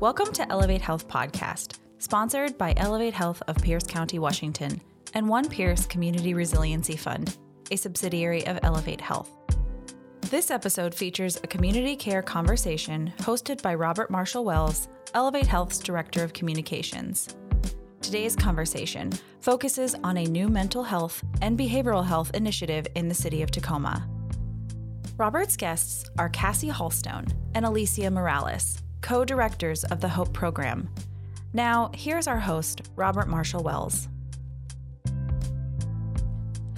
Welcome to Elevate Health Podcast, sponsored by Elevate Health of Pierce County, Washington, and One Pierce Community Resiliency Fund, a subsidiary of Elevate Health. This episode features a community care conversation hosted by Robert Marshall Wells, Elevate Health's Director of Communications. Today's conversation focuses on a new mental health and behavioral health initiative in the city of Tacoma. Robert's guests are Cassie Hallstone and Aleesia Morales, co directors of the HOPE program. Now, here's our host, Robert Marshall Wells.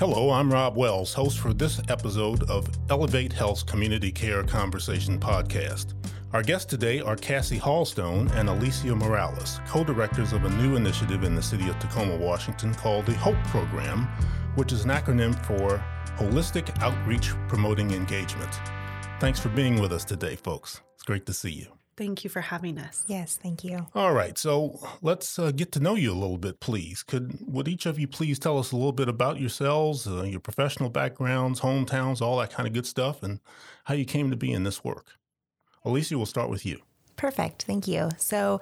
Hello, I'm Rob Wells, host for this episode of Elevate Health's Community Care Conversation podcast. Our guests today are Cassie Hallstone and Aleesia Morales, co directors of a new initiative in the city of Tacoma, Washington called the HOPE program, which is an acronym for Holistic Outreach Promoting Engagement. Thanks for being with us today, folks. It's great to see you. Thank you for having us. Yes, thank you. All right, so let's uh, get to know you a little bit, please. Could would each of you please tell us a little bit about yourselves, uh, your professional backgrounds, hometowns, all that kind of good stuff, and how you came to be in this work? Aleesia, we'll start with you. Perfect, thank you. So,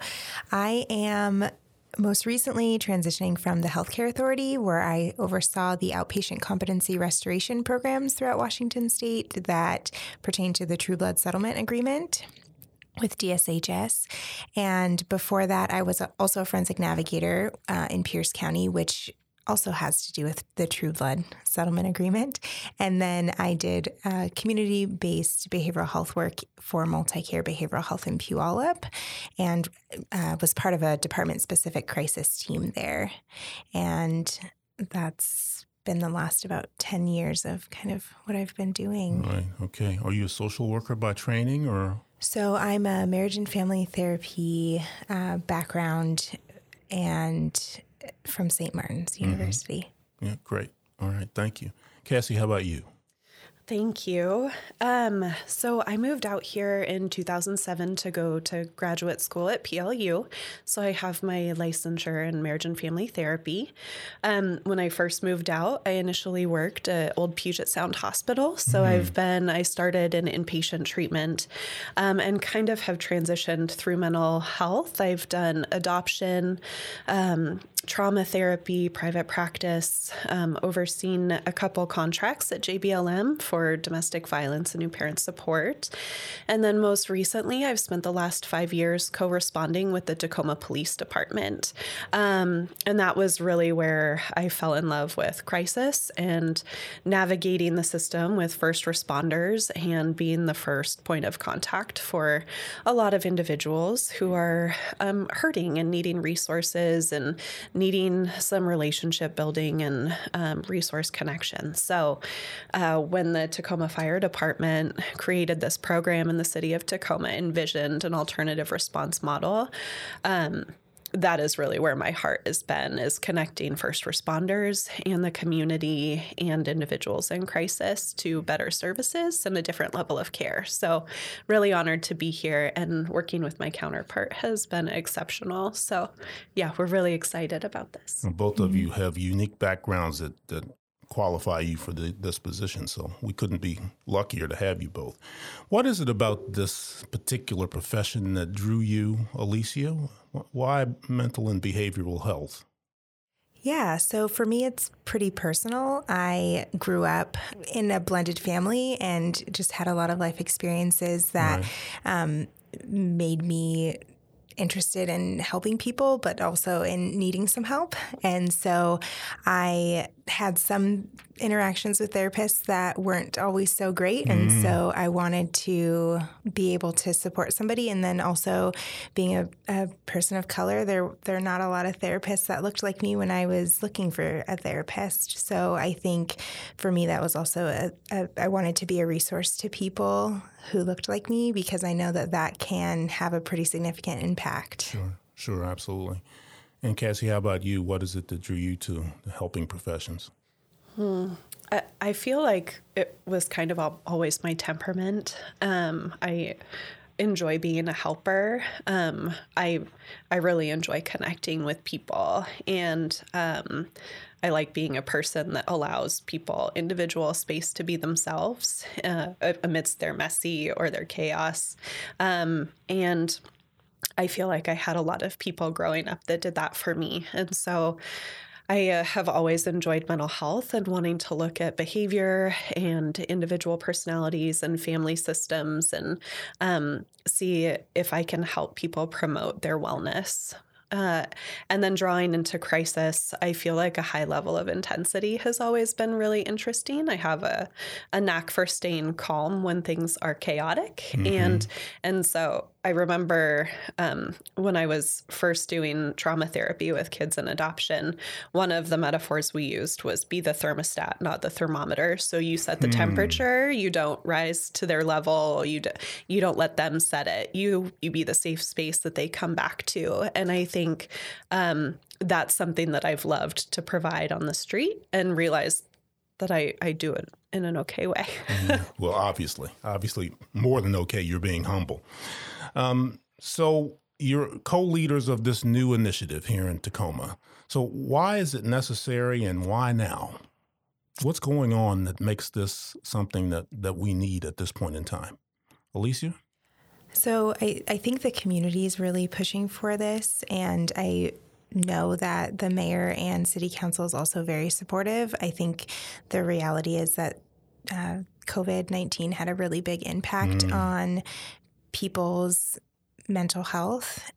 I am most recently transitioning from the Healthcare Authority, where I oversaw the outpatient competency restoration programs throughout Washington state that pertain to the Trueblood Settlement Agreement with DSHS. And before that, I was also a forensic navigator uh, in Pierce County, which also has to do with the Trueblood Settlement Agreement. And then I did uh, community based behavioral health work for MultiCare behavioral health in Puyallup and uh, was part of a department specific crisis team there. And that's been the last about 10 years of kind of what I've been doing. Right. Okay. Are you a social worker by training or? So I'm a marriage and family therapy uh, background and from St. Martin's mm-hmm. University. Mm-hmm. Yeah, great. All right, thank you. Cassie, how about you? Thank you. Um, so I moved out here in 2007 to go to graduate school at PLU. So I have my licensure in marriage and family therapy. Um, when I first moved out, I initially worked at Old Puget Sound Hospital. So mm-hmm. I've been, I started in inpatient treatment um, and kind of have transitioned through mental health. I've done adoption, um, trauma therapy, private practice, um, overseen a couple contracts at JBLM for domestic violence and new parent support. And then most recently, I've spent the last five years co responding with the Tacoma Police Department. Um, and that was really where I fell in love with crisis and navigating the system with first responders and being the first point of contact for a lot of individuals who are um, hurting and needing resources and needing some relationship building and um, resource connection. So, uh, when the Tacoma Fire Department created this program in the city of Tacoma, envisioned an alternative response model. Um, that is really where my heart has been is connecting first responders and the community and individuals in crisis to better services and a different level of care. So really honored to be here and working with my counterpart has been exceptional. So yeah we're really excited about this. Both of you have unique backgrounds that, that qualify you for the, this position. So we couldn't be luckier to have you both. What is it about this particular profession that drew you, Aleesia? Why mental and behavioral health? Yeah, so for me, it's pretty personal. I grew up in a blended family and just had a lot of life experiences that right. um, made me interested in helping people, but also in needing some help. And so I had some interactions with therapists that weren't always so great. And mm. so I wanted to be able to support somebody. And then also being a, a, person of color, there, there are not a lot of therapists that looked like me when I was looking for a therapist. So I think for me, that was also a, a I wanted to be a resource to people who looked like me because I know that that can have a pretty significant impact. Sure, sure, absolutely. And Cassie, how about you? What is it that drew you to the helping professions? Hmm. I, I feel like it was kind of always my temperament. Um, I enjoy being a helper. Um, I I really enjoy connecting with people, and um, I like being a person that allows people individual space to be themselves uh, amidst their messy or their chaos. Um, and I feel like I had a lot of people growing up that did that for me. And so I uh, have always enjoyed mental health and wanting to look at behavior and individual personalities and family systems and um, see if I can help people promote their wellness. Uh, and then drawing into crisis, I feel like a high level of intensity has always been really interesting. I have a, a knack for staying calm when things are chaotic, mm-hmm. and and so I remember um, when I was first doing trauma therapy with kids in adoption, one of the metaphors we used was be the thermostat, not the thermometer. So you set the mm. temperature, you don't rise to their level, you d- you don't let them set it. You you be the safe space that they come back to. And I think um, that's something that I've loved to provide on the street and realize that I I do it in an okay way. mm. Well, obviously, obviously, more than okay. You're being humble. Um, so you're co-leaders of this new initiative here in Tacoma. So why is it necessary and why now? What's going on that makes this something that, that we need at this point in time? Aleesia? So I, I think the community is really pushing for this and I know that the mayor and city council is also very supportive. I think the reality is that uh, COVID 19 had a really big impact mm. on people's mental health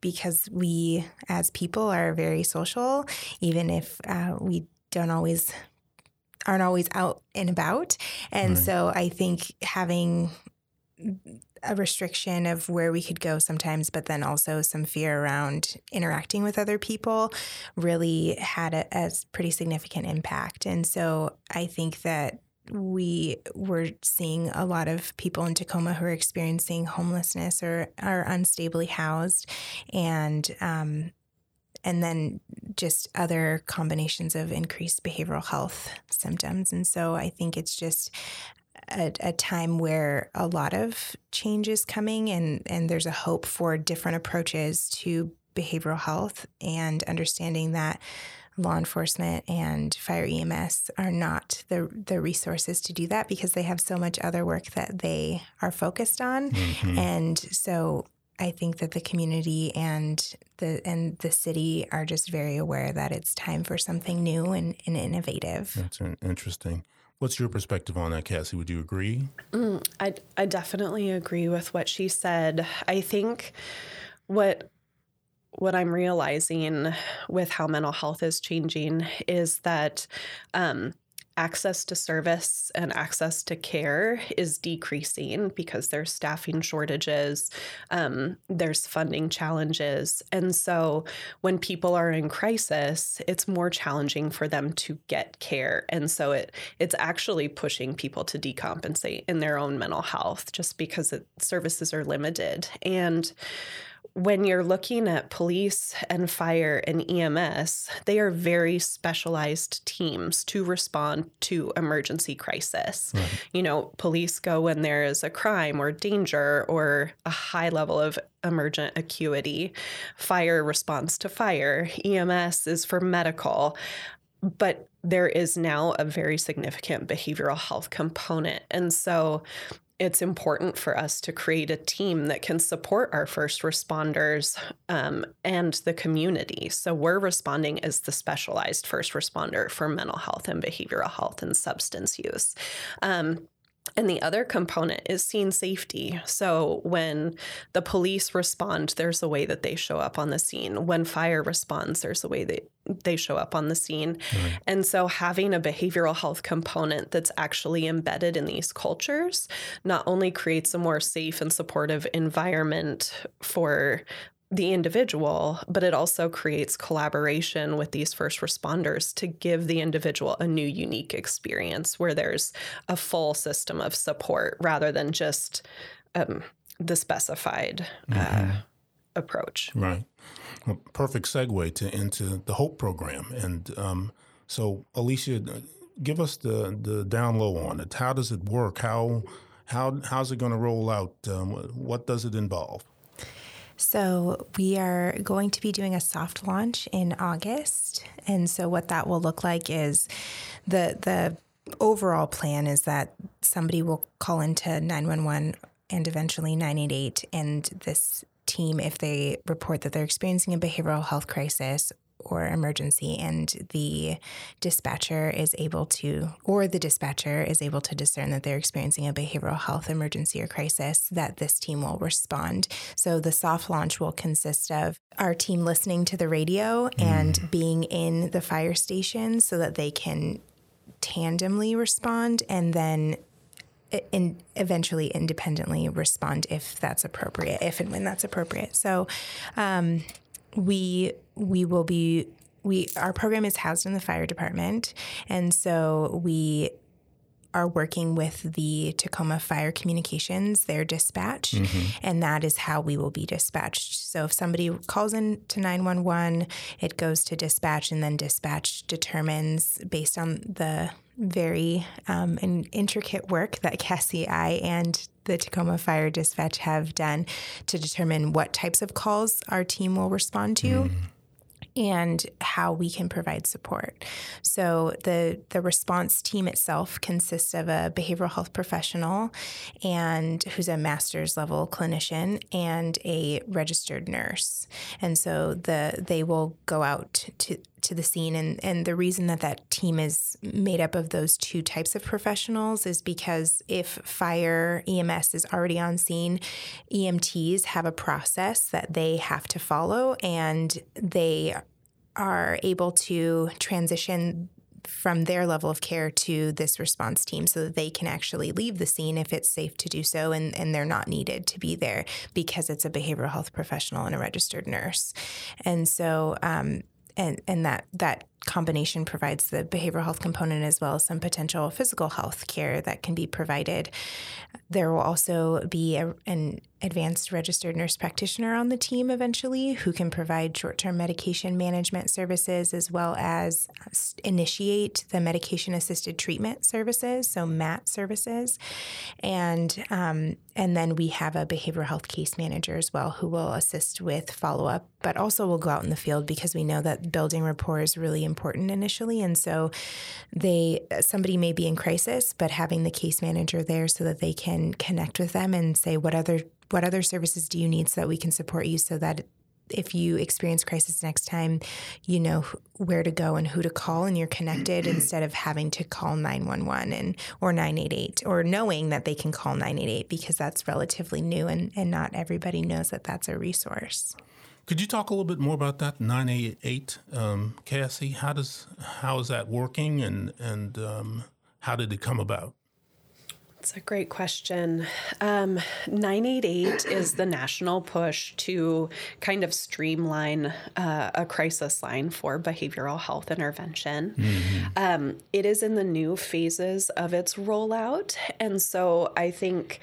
because we as people are very social, even if uh, we don't always aren't always out and about. And right. so I think having a restriction of where we could go sometimes, but then also some fear around interacting with other people really had a, a pretty significant impact. And so I think that we were seeing a lot of people in Tacoma who are experiencing homelessness or are unstably housed, and um, and then just other combinations of increased behavioral health symptoms. And so I think it's just a, a, time where a lot of change is coming, and and there's a hope for different approaches to behavioral health and understanding that law enforcement and fire EMS are not the the resources to do that because they have so much other work that they are focused on. Mm-hmm. And so I think that the community and the and the city are just very aware that it's time for something new and, and innovative. That's interesting. What's your perspective on that, Cassie? Would you agree? Mm, I I definitely agree with what she said. I think what what I'm realizing with how mental health is changing is that um, access to service and access to care is decreasing because there's staffing shortages, um, there's funding challenges. And so when people are in crisis, it's more challenging for them to get care. And so it it's actually pushing people to decompensate in their own mental health just because it, services are limited. And when you're looking at police and fire and EMS, they are very specialized teams to respond to emergency crisis. Right. You know, police go when there is a crime or danger or a high level of emergent acuity. Fire responds to fire. EMS is for medical. But there is now a very significant behavioral health component. And so it's important for us to create a team that can support our first responders um, and the community. So we're responding as the specialized first responder for mental health and behavioral health and substance use. Um, and the other component is scene safety. So when the police respond, there's a way that they show up on the scene. When fire responds, there's a way that they show up on the scene. Right. And so having a behavioral health component that's actually embedded in these cultures not only creates a more safe and supportive environment for the individual, but it also creates collaboration with these first responders to give the individual a new, unique experience where there's a full system of support rather than just um, the specified uh, mm-hmm. uh, approach. Right. Well, perfect segue to into the Hope program, and um, so Aleesia, give us the the down low on it. How does it work? How how how's it going to roll out? Um, what does it involve? So, we are going to be doing a soft launch in August. And so, what that will look like is the, the overall plan is that somebody will call into 911 and eventually 988, and this team if they report that they're experiencing a behavioral health crisis or emergency and the dispatcher is able to or the dispatcher is able to discern that they're experiencing a behavioral health emergency or crisis that this team will respond so the soft launch will consist of our team listening to the radio mm. and being in the fire station so that they can tandemly respond and then in eventually independently respond if that's appropriate if and when that's appropriate so um, we we will be we our program is housed in the fire department, and so we are working with the Tacoma Fire Communications, their dispatch, mm-hmm. and that is how we will be dispatched. So if somebody calls in to 911, it goes to dispatch, and then dispatch determines based on the very um, intricate work that Cassie, I, and the Tacoma Fire Dispatch have done to determine what types of calls our team will respond to. Mm and how we can provide support. So the the response team itself consists of a behavioral health professional and who's a master's level clinician and a registered nurse. And so the they will go out to to the scene and and the reason that that team is made up of those two types of professionals is because if fire EMS is already on scene EMTs have a process that they have to follow and they are able to transition from their level of care to this response team so that they can actually leave the scene if it's safe to do so and, and they're not needed to be there because it's a behavioral health professional and a registered nurse. And so um, and and that that combination provides the behavioral health component as well as some potential physical health care that can be provided. There will also be a, an advanced registered nurse practitioner on the team eventually who can provide short term medication management services as well as initiate the medication assisted treatment services, so MAT services. And, um, and then we have a behavioral health case manager as well who will assist with follow up, but also will go out in the field because we know that building rapport is really important initially. And so they somebody may be in crisis, but having the case manager there so that they can connect with them and say what other what other services do you need so that we can support you so that if you experience crisis next time, you know where to go and who to call, and you're connected instead of having to call 911 and or 988, or knowing that they can call 988 because that's relatively new and, and not everybody knows that that's a resource. Could you talk a little bit more about that 988, um, Cassie? How does how is that working, and and um, how did it come about? That's a great question. Um, 988 is the national push to kind of streamline uh, a crisis line for behavioral health intervention. Mm-hmm. Um, it is in the new phases of its rollout. And so I think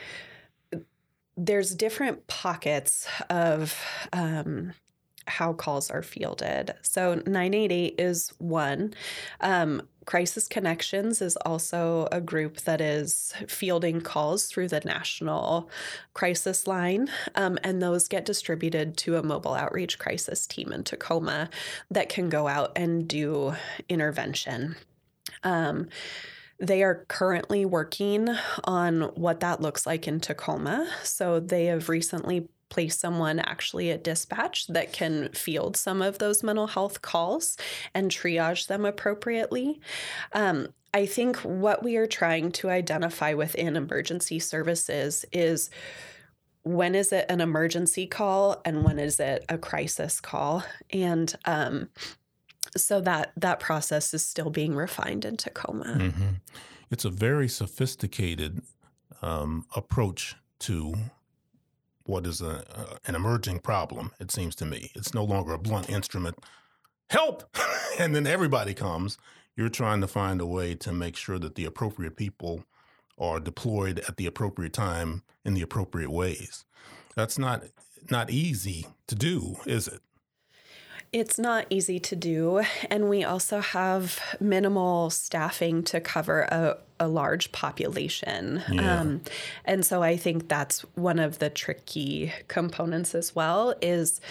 there's different pockets of um, how calls are fielded. So 988 is one. Um, Crisis Connections is also a group that is fielding calls through the national crisis line, um, and those get distributed to a mobile outreach crisis team in Tacoma that can go out and do intervention. Um, they are currently working on what that looks like in Tacoma. So they have recently place someone actually at dispatch that can field some of those mental health calls and triage them appropriately. Um, I think what we are trying to identify within emergency services is when is it an emergency call and when is it a crisis call and um, so that that process is still being refined in tacoma mm-hmm. it's a very sophisticated um, approach to what is a, an emerging problem, it seems to me. It's no longer a blunt instrument. Help! and then everybody comes. You're trying to find a way to make sure that the appropriate people are deployed at the appropriate time in the appropriate ways. That's not not easy to do, is it? It's not easy to do. And we also have minimal staffing to cover a, a large population. Yeah. Um, and so I think that's one of the tricky components as well is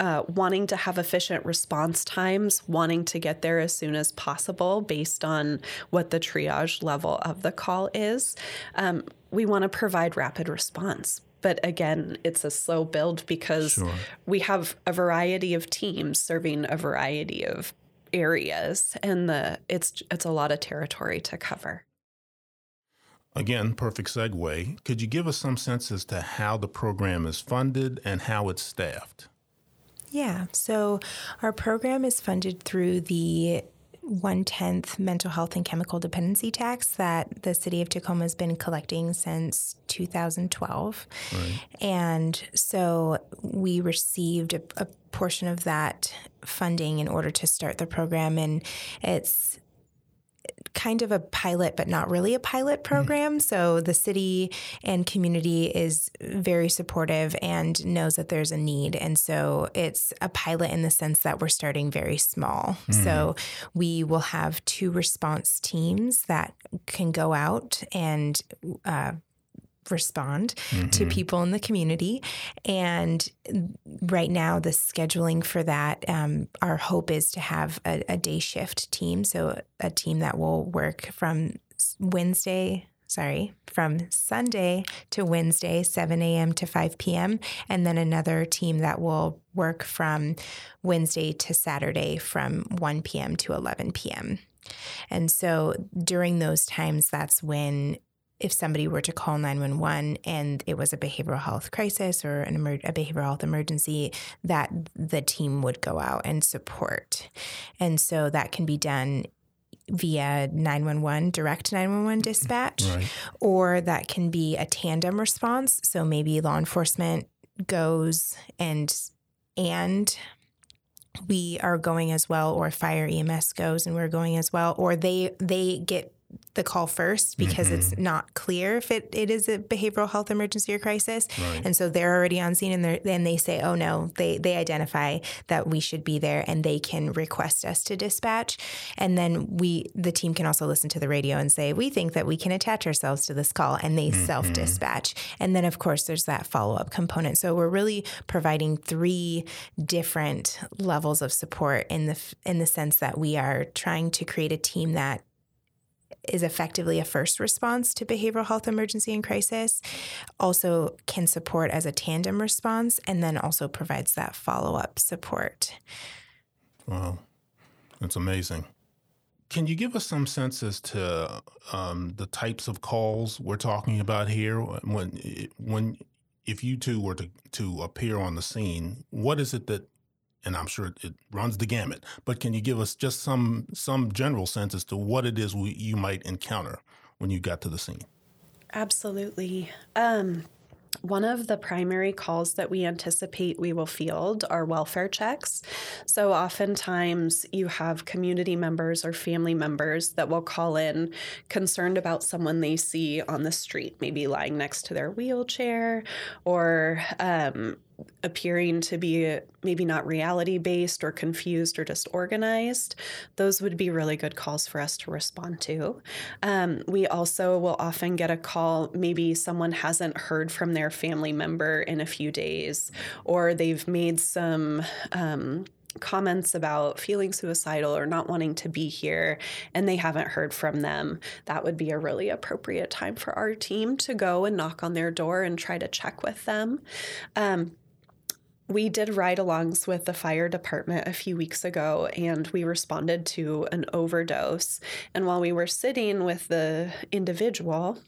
uh, wanting to have efficient response times, wanting to get there as soon as possible based on what the triage level of the call is. Um, we want to provide rapid response but again, it's a slow build because sure. we have a variety of teams serving a variety of areas and the it's it's a lot of territory to cover. Again, perfect segue. Could you give us some sense as to how the program is funded and how it's staffed? Yeah, so our program is funded through the one tenth mental health and chemical dependency tax that the city of Tacoma has been collecting since 2012. Right. And so we received a, a portion of that funding in order to start the program. And it's kind of a pilot, but not really a pilot mm-hmm. program. Mm-hmm. So the city and community is very supportive and knows that there's a need. And so it's a pilot in the sense that we're starting very small. Mm-hmm. So we will have two response teams that can go out and uh, respond mm-hmm. to people in the community. And right now, the scheduling for that, um, our hope is to have a, a, day shift team. So, a team that will work from Wednesday. Sorry, from Sunday to Wednesday, 7 a.m. to 5 p.m., and then another team that will work from Wednesday to Saturday from 1 p.m. to 11 p.m. And so during those times, that's when if somebody were to call 911 and it was a behavioral health crisis or an emer- a behavioral health emergency, that the team would go out and support. And so that can be done via 911 direct 911 dispatch right. or that can be a tandem response so maybe law enforcement goes and and we are going as well or fire EMS goes and we're going as well or they they get the call first because mm-hmm. it's not clear if it, it is a behavioral health emergency or crisis. Right. And so they're already on scene and then they say, oh no, they, they identify that we should be there and they can request us to dispatch. And then we, the team can also listen to the radio and say, we think that we can attach ourselves to this call and they mm-hmm. self dispatch. And then of course there's that follow up component. So we're really providing three different levels of support in the, in the sense that we are trying to create a team that is effectively a first response to behavioral health emergency and crisis, also can support as a tandem response, and then also provides that follow up support. Wow, that's amazing. Can you give us some sense as to um, the types of calls we're talking about here? When, when, if you two were to, to appear on the scene, what is it that and I'm sure it runs the gamut. But can you give us just some some general sense as to what it is we, you might encounter when you got to the scene? Absolutely. Um, one of the primary calls that we anticipate we will field are welfare checks. So, oftentimes, you have community members or family members that will call in concerned about someone they see on the street, maybe lying next to their wheelchair or um, appearing to be maybe not reality based or confused or disorganized, those would be really good calls for us to respond to. Um, we also will often get a call, maybe someone hasn't heard from their family member in a few days, or they've made some. Um, comments about feeling suicidal or not wanting to be here and they haven't heard from them, that would be a really appropriate time for our team to go and knock on their door and try to check with them. Um, we did ride alongs with the fire department a few weeks ago and we responded to an overdose. And while we were sitting with the individual,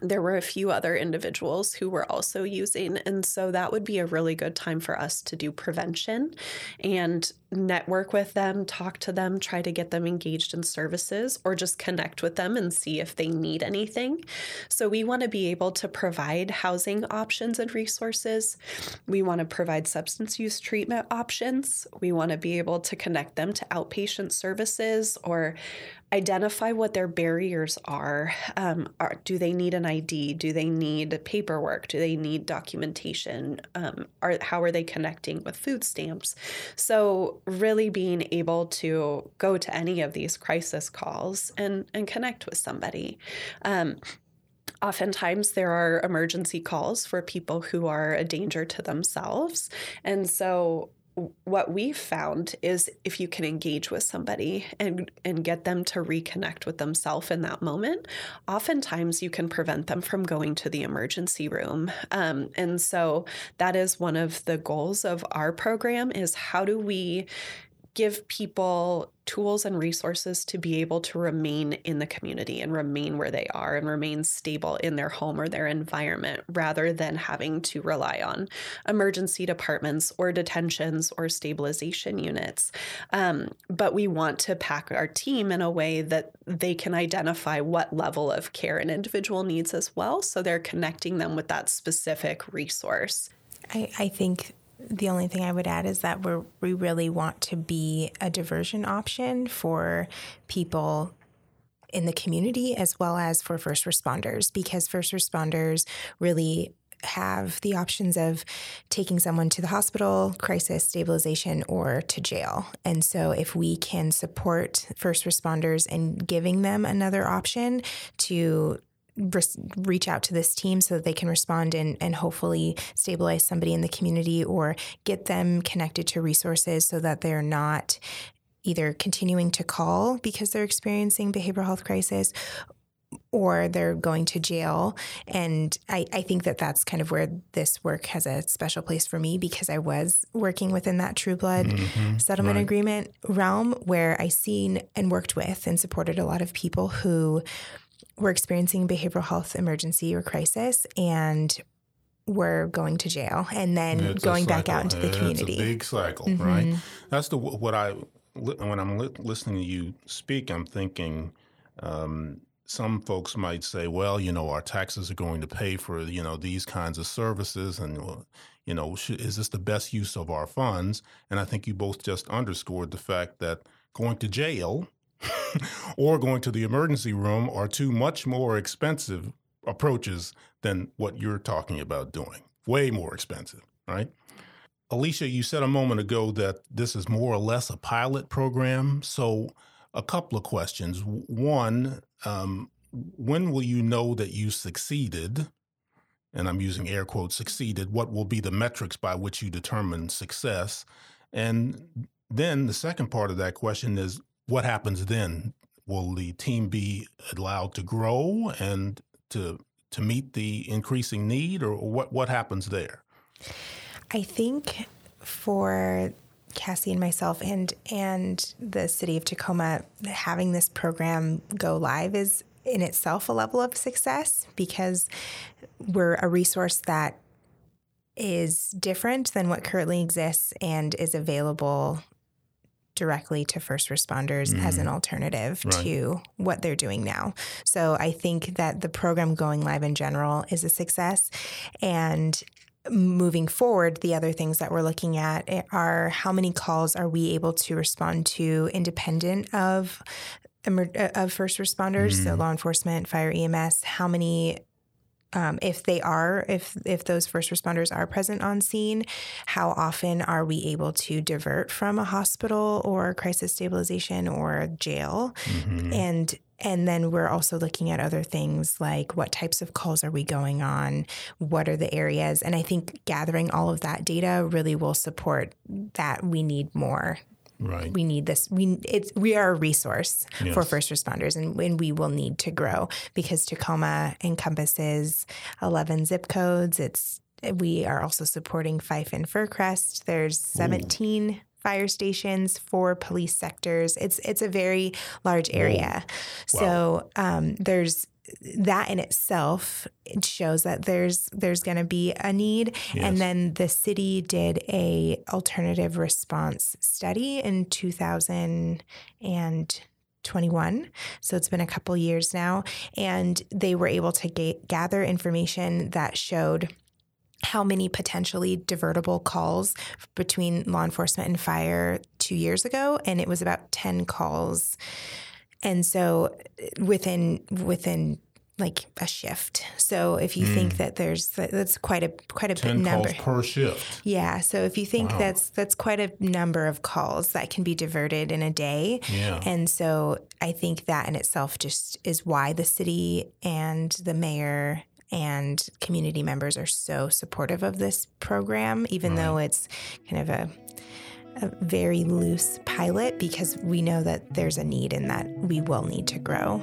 there were a few other individuals who were also using. And so that would be a really good time for us to do prevention and network with them, talk to them, try to get them engaged in services, or just connect with them and see if they need anything. So we want to be able to provide housing options and resources. We want to provide substance use treatment options. We want to be able to connect them to outpatient services or identify what their barriers are. Um, are do they need an ID? Do they need paperwork? Do they need documentation? Um, are how are they connecting with food stamps? So really being able to go to any of these crisis calls and and connect with somebody. Um, oftentimes there are emergency calls for people who are a danger to themselves, and so what we've found is if you can engage with somebody and and get them to reconnect with themselves in that moment, oftentimes you can prevent them from going to the emergency room. Um, and so that is one of the goals of our program is how do we give people tools and resources to be able to remain in the community and remain where they are and remain stable in their home or their environment rather than having to rely on emergency departments or detentions or stabilization units. Um, but we want to pack our team in a way that they can identify what level of care an individual needs as well. So they're connecting them with that specific resource. I, I think the only thing I would add is that we we really want to be a diversion option for people in the community as well as for first responders because first responders really have the options of taking someone to the hospital, crisis stabilization, or to jail. And so, if we can support first responders and giving them another option to reach out to this team so that they can respond and, and hopefully stabilize somebody in the community or get them connected to resources so that they're not either continuing to call because they're experiencing behavioral health crisis or they're going to jail. And I, I, think that that's kind of where this work has a special place for me because I was working within that Trueblood mm-hmm, settlement right. agreement realm where I seen and worked with and supported a lot of people who were experiencing behavioral health emergency or crisis and were going to jail and then it's going back out into the community. It's a big cycle, mm-hmm. right? That's the what I when I'm listening to you speak, I'm thinking. Um, some folks might say, well, you know, our taxes are going to pay for, you know, these kinds of services. And, you know, should, is this the best use of our funds? And I think you both just underscored the fact that going to jail or going to the emergency room are two much more expensive approaches than what you're talking about doing. Way more expensive, right? Aleesia, you said a moment ago that this is more or less a pilot program. So, a couple of questions. One, um, when will you know that you succeeded? And I'm using air quotes, succeeded. What will be the metrics by which you determine success? And then the second part of that question is what happens then? Will the team be allowed to grow and to to meet the increasing need, or what what happens there? I think for Cassie and myself and and the city of Tacoma having this program go live is in itself a level of success because we're a resource that is different than what currently exists and is available directly to first responders mm. as an mm. alternative right. to what they're doing now. So I think that the program going live in general is a success. And moving forward, the other things that we're looking at are how many calls are we able to respond to independent of of first responders, mm. so law enforcement, fire, EMS. How many um, if they are if if those first responders are present on scene how often are we able to divert from a hospital or crisis stabilization or jail? Mm-hmm. and and then we're also looking at other things like what types of calls are we going on? What are the areas? And i think gathering all of that data really will support that we need more Right. We need this. We it's we are a resource yes. for first responders, and, and we will need to grow because Tacoma encompasses eleven zip codes. It's we are also supporting Fife and Fircrest. There's seventeen. Ooh fire stations, four police sectors. It's it's a very large area. Wow. So um, there's that in itself it shows that there's there's going to be a need. Yes. and then the city did a alternative response study in 2021 so it's been a couple years now. And they were able to ga- gather information that showed how many potentially divertible calls between law enforcement and fire two years ago. And it was about 10 calls and so within within like a shift. So if you mm. think that there's that's quite a quite a big number per shift. Yeah. So if you think wow. that's that's quite a number of calls that can be diverted in a day. Yeah. And so I think that in itself just is why the city and the mayor and community members are so supportive of this program, even right. though it's kind of a a very loose pilot because we know that there's a need and that we will need to grow.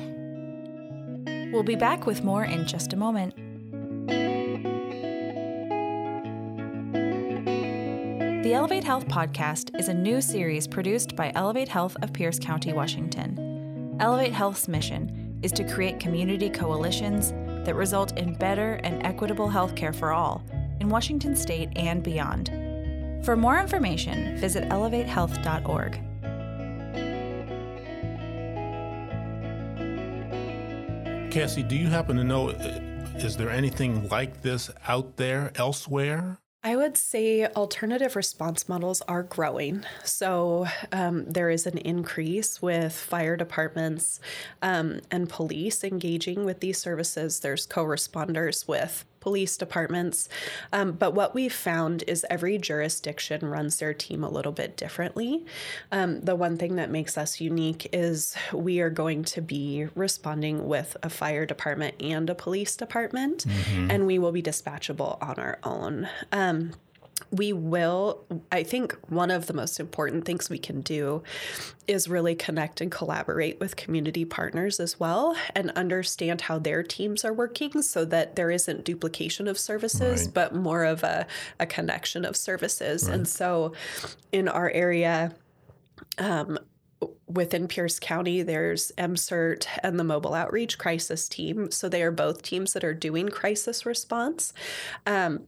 We'll be back with more in just a moment. The Elevate Health podcast is a new series produced by Elevate Health of Pierce County, Washington. Elevate Health's mission is to create community coalitions that result in better and equitable healthcare for all in Washington state and beyond. For more information, visit elevatehealth.org. Cassie, do you happen to know uh, is there anything like this out there elsewhere? I would say alternative response models are growing. So um, there is an increase with fire departments um, and police engaging with these services. There's co responders with police departments. Um, but what we've found is every jurisdiction runs their team a little bit differently. Um, the one thing that makes us unique is we are going to be responding with a fire department and a police department, mm-hmm. and we will be dispatchable on our own. Um, we will i think one of the most important things we can do is really connect and collaborate with community partners as well and understand how their teams are working so that there isn't duplication of services right. but more of a, a connection of services right. and so in our area um, within Pierce County, there's MCERT and the Mobile Outreach Crisis Team. So they are both teams that are doing crisis response. Um,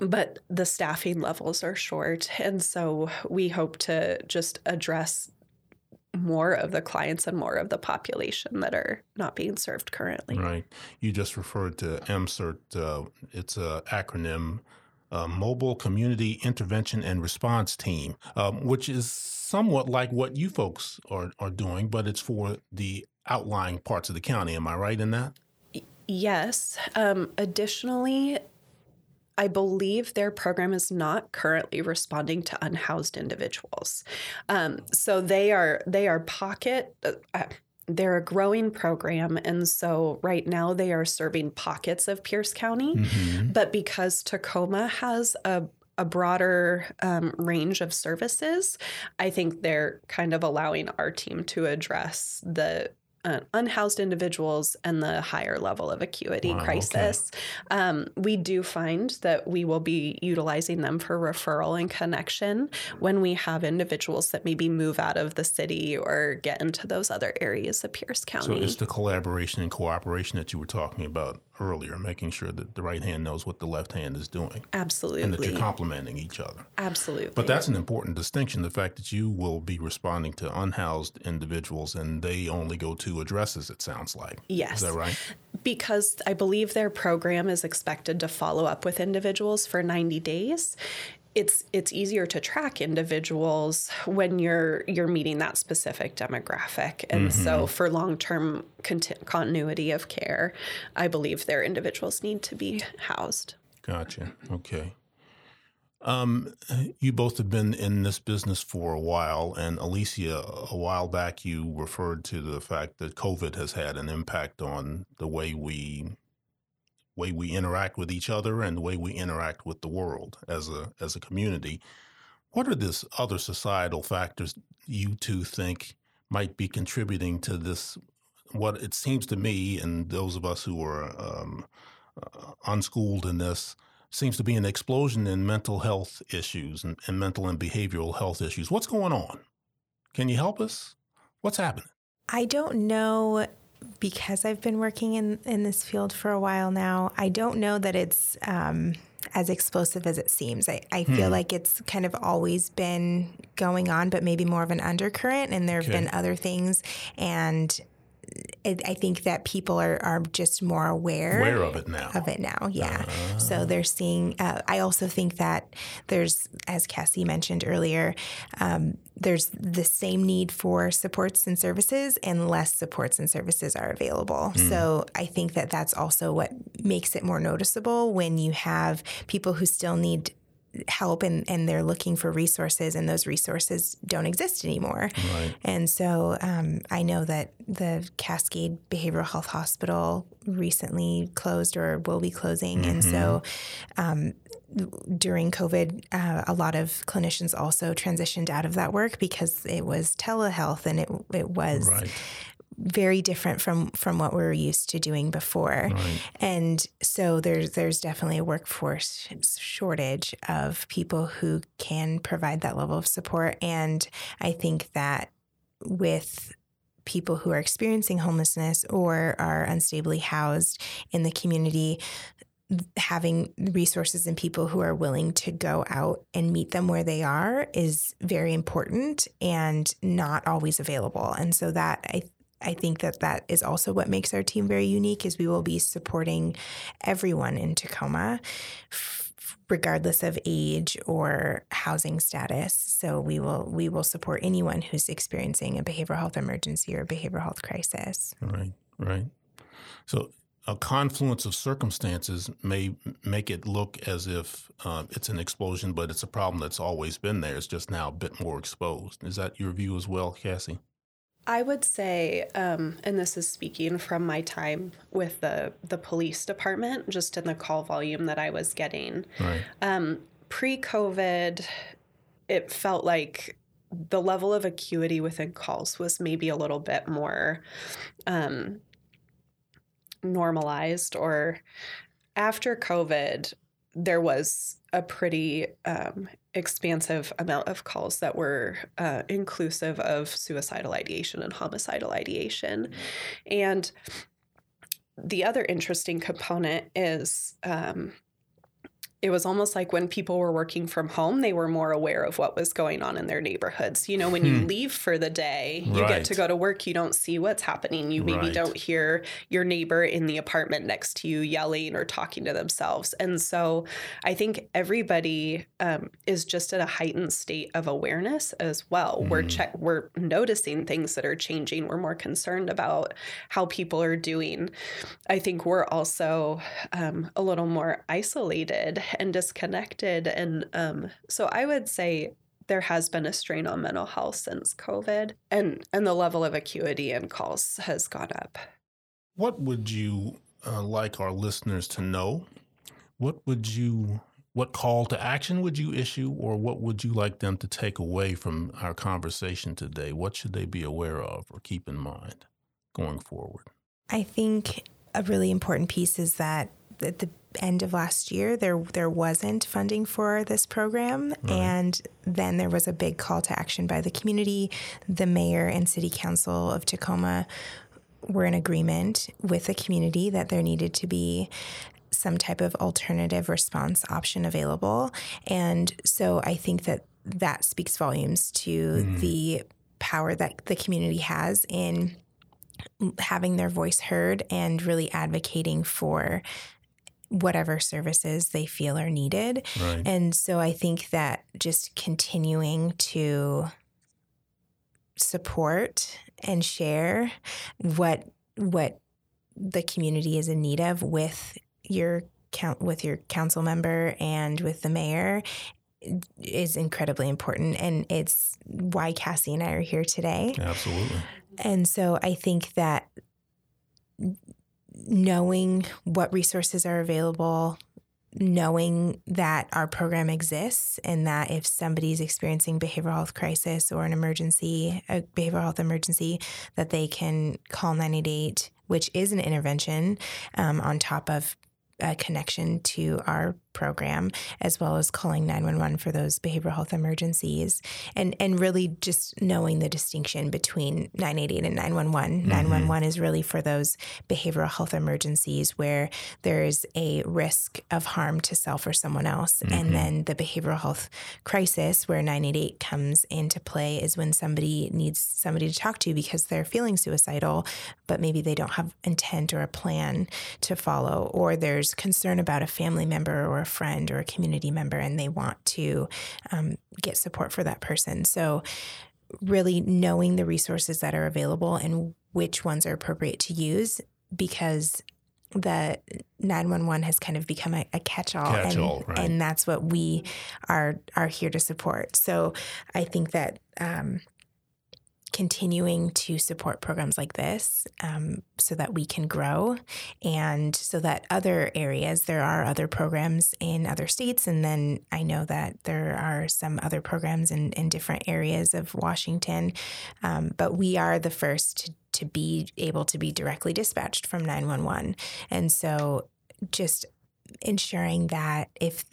but the staffing levels are short. And so we hope to just address more of the clients and more of the population that are not being served currently. Right. You just referred to MCERT. Uh, it's an acronym, uh, Mobile Community Intervention and Response Team, um, which is somewhat like what you folks are, are doing, but it's for the outlying parts of the county. Am I right in that? Yes. Um, additionally, I believe their program is not currently responding to unhoused individuals. Um, so they are they are pocket. Uh, they're a growing program, and so right now they are serving pockets of Pierce County. Mm-hmm. But because Tacoma has a a broader um, range of services, I think they're kind of allowing our team to address the uh, unhoused individuals and the higher level of acuity wow, crisis. Okay. Um, we do find that we will be utilizing them for referral and connection when we have individuals that maybe move out of the city or get into those other areas of Pierce County. So it's the collaboration and cooperation that you were talking about earlier, making sure that the right hand knows what the left hand is doing. Absolutely. And that you're complementing each other. Absolutely. But that's an important distinction the fact that you will be responding to unhoused individuals and they only go to addresses, it sounds like. Yes. Is that right? Because I believe their program is expected to follow up with individuals for 90 days it's it's easier to track individuals when you're you're meeting that specific demographic. And mm-hmm. so for long-term conti- continuity of care i believe their individuals need to be housed. Gotcha. Okay. Um, you both have been in this business for a while, and Aleesia, a while back, you referred to the fact that COVID has had an impact on the way we way we interact with each other and the way we interact with the world as a as a community. What are these other societal factors you two think might be contributing to this? What it seems to me, and those of us who are um, uh, unschooled in this, seems to be an explosion in mental health issues and, and mental and behavioral health issues. What's going on? Can you help us? What's happening? I don't know because I've been working in, in this field for a while now, I don't know that it's um, as explosive as it seems. I, I hmm. feel like it's kind of always been going on, but maybe more of an undercurrent, and there have okay. been other things. And I think that people are, are just more aware, aware of it now. Of it now, yeah. Uh. So they're seeing. Uh, I also think that there's, as Cassie mentioned earlier, um, there's the same need for supports and services, and less supports and services are available. Mm. So I think that that's also what makes it more noticeable when you have people who still need help and, and they're looking for resources and those resources don't exist anymore. Right. And so um, I know that the Cascade Behavioral Health Hospital recently closed or will be closing. Mm-hmm. And so mm-hmm. um, during COVID, uh, a lot of clinicians also transitioned out of that work because it was telehealth and it it was right. Very different from from what we were used to doing before. Right. And so there's there's definitely a workforce shortage of people who can provide that level of support. And I think that with people who are experiencing homelessness or are unstably housed in the community having resources and people who are willing to go out and meet them where they are is very important and not always available. And so that I I think that that is also what makes our team very unique is we will be supporting everyone in Tacoma regardless of age or housing status. So we will we will support anyone who's experiencing a behavioral health emergency or behavioral health crisis. Right, right. So a confluence of circumstances may make it look as if uh, it's an explosion, but it's a problem that's always been there. It's just now a bit more exposed. Is that your view as well, Cassie? I would say, um, and this is speaking from my time with the the police department, just in the call volume that I was getting. Right. Um, pre-COVID, it felt like the level of acuity within calls was maybe a little bit more um, normalized or after COVID, there was a pretty um, expansive amount of calls that were uh, inclusive of suicidal ideation and homicidal ideation. And the other interesting component is um, it was almost like when people were working from home, they were more aware of what was going on in their neighborhoods. You know, when you hmm. leave for the day, you right. get to go to work, you don't see what's happening. You maybe right. don't hear your neighbor in the apartment next to you yelling or talking to themselves. And so I think everybody um, is just at a heightened state of awareness as well. We're check we're noticing things that are changing. We're more concerned about how people are doing. I think we're also um, a little more isolated and disconnected. And um, so I would say there has been a strain on mental health since COVID, and and the level of acuity in calls has gone up. What would you uh, like our listeners to know? What would you what call to action would you issue, or what would you like them to take away from our conversation today? What should they be aware of or keep in mind going forward? I think a really important piece is that at the end of last year there there wasn't funding for this program right. and then there was a big call to action by the community the mayor and city council of Tacoma were in agreement with the community that there needed to be some type of alternative response option available and so i think that that speaks volumes to mm. the power that the community has in having their voice heard and really advocating for whatever services they feel are needed. Right. And so I think that just continuing to support and share what what the community is in need of with your count with your council member and with the mayor is incredibly important and it's why Cassie and I are here today. Absolutely. And so I think that knowing what resources are available, knowing that our program exists and that if somebody's experiencing behavioral health crisis or an emergency, a behavioral health emergency, that they can call 988, which is an intervention um, on top of a connection to our program, as well as calling 911 for those behavioral health emergencies, and and really just knowing the distinction between 988 and 911. Mm-hmm. 911 is really for those behavioral health emergencies where there is a risk of harm to self or someone else, mm-hmm. and then the behavioral health crisis where 988 comes into play is when somebody needs somebody to talk to because they're feeling suicidal, but maybe they don't have intent or a plan to follow, or there's concern about a family member or a friend or a community member and they want to um, get support for that person. So, really knowing the resources that are available and which ones are appropriate to use because the 911 has kind of become a, a catch-all, catch-all and, right. and that's what we are are here to support so i think that um, continuing to support programs like this um, so that we can grow and so that other areas, there are other programs in other states. And then I know that there are some other programs in, in different areas of Washington. Um, but we are the first to, to be able to be directly dispatched from 911. And so just ensuring that if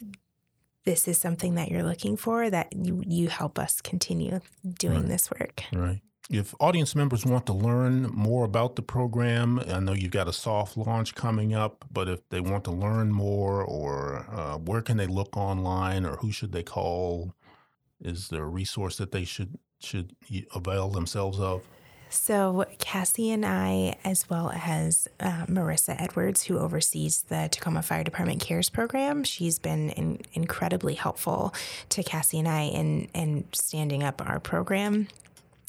this is something that you're looking for, that you, you help us continue doing right. this work. Right. If audience members want to learn more about the program, I know you've got a soft launch coming up, but if they want to learn more, or uh, where can they look online, or who should they call? Is there a resource that they should should avail themselves of? So, Cassie and I, as well as uh, Marissa Edwards, who oversees the Tacoma Fire Department CARES program, she's been in, incredibly helpful to Cassie and I in, in standing up our program.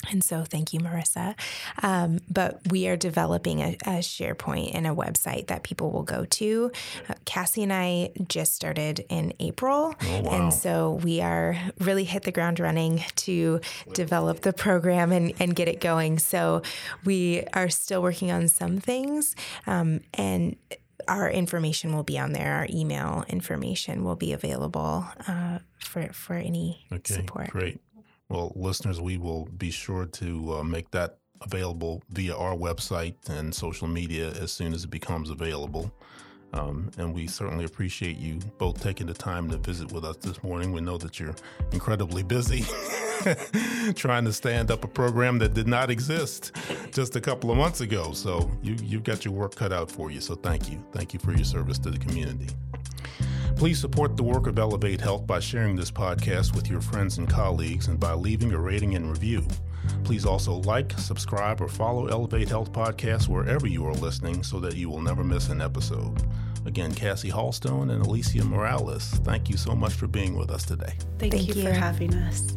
And so, thank you, Marissa. Um, but we are developing a, a, SharePoint and a website that people will go to. Uh, Cassie and I just started in April. Oh, wow. And so, we are really hit the ground running to develop the program and, and get it going. So, we are still working on some things. Um, and our information will be on there. Our email information will be available uh, for for any okay, support. Great. Well, listeners, we will be sure to uh, make that available via our website and social media as soon as it becomes available. Um, and we certainly appreciate you both taking the time to visit with us this morning. We know that you're incredibly busy trying to stand up a program that did not exist just a couple of months ago. So you, you've got your work cut out for you. So thank you. Thank you for your service to the community. Please support the work of Elevate Health by sharing this podcast with your friends and colleagues and by leaving a rating and review. Please also like, subscribe, or follow Elevate Health Podcast wherever you are listening so that you will never miss an episode. Again, Cassie Hallstone and Aleesia Morales, thank you so much for being with us today. Thank, thank you, you for having us.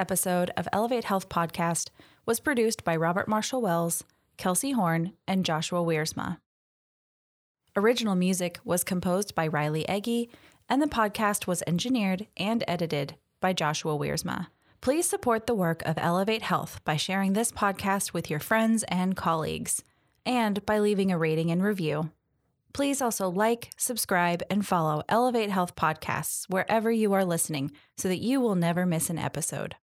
Episode of Elevate Health Podcast was produced by Robert Marshall Wells, Kelsey Horn, and Joshua Wiersma. Original music was composed by Riley Eggy, and the podcast was engineered and edited by Joshua Wiersma. Please support the work of Elevate Health by sharing this podcast with your friends and colleagues, and by leaving a rating and review. Please also like, subscribe, and follow Elevate Health podcasts wherever you are listening so that you will never miss an episode.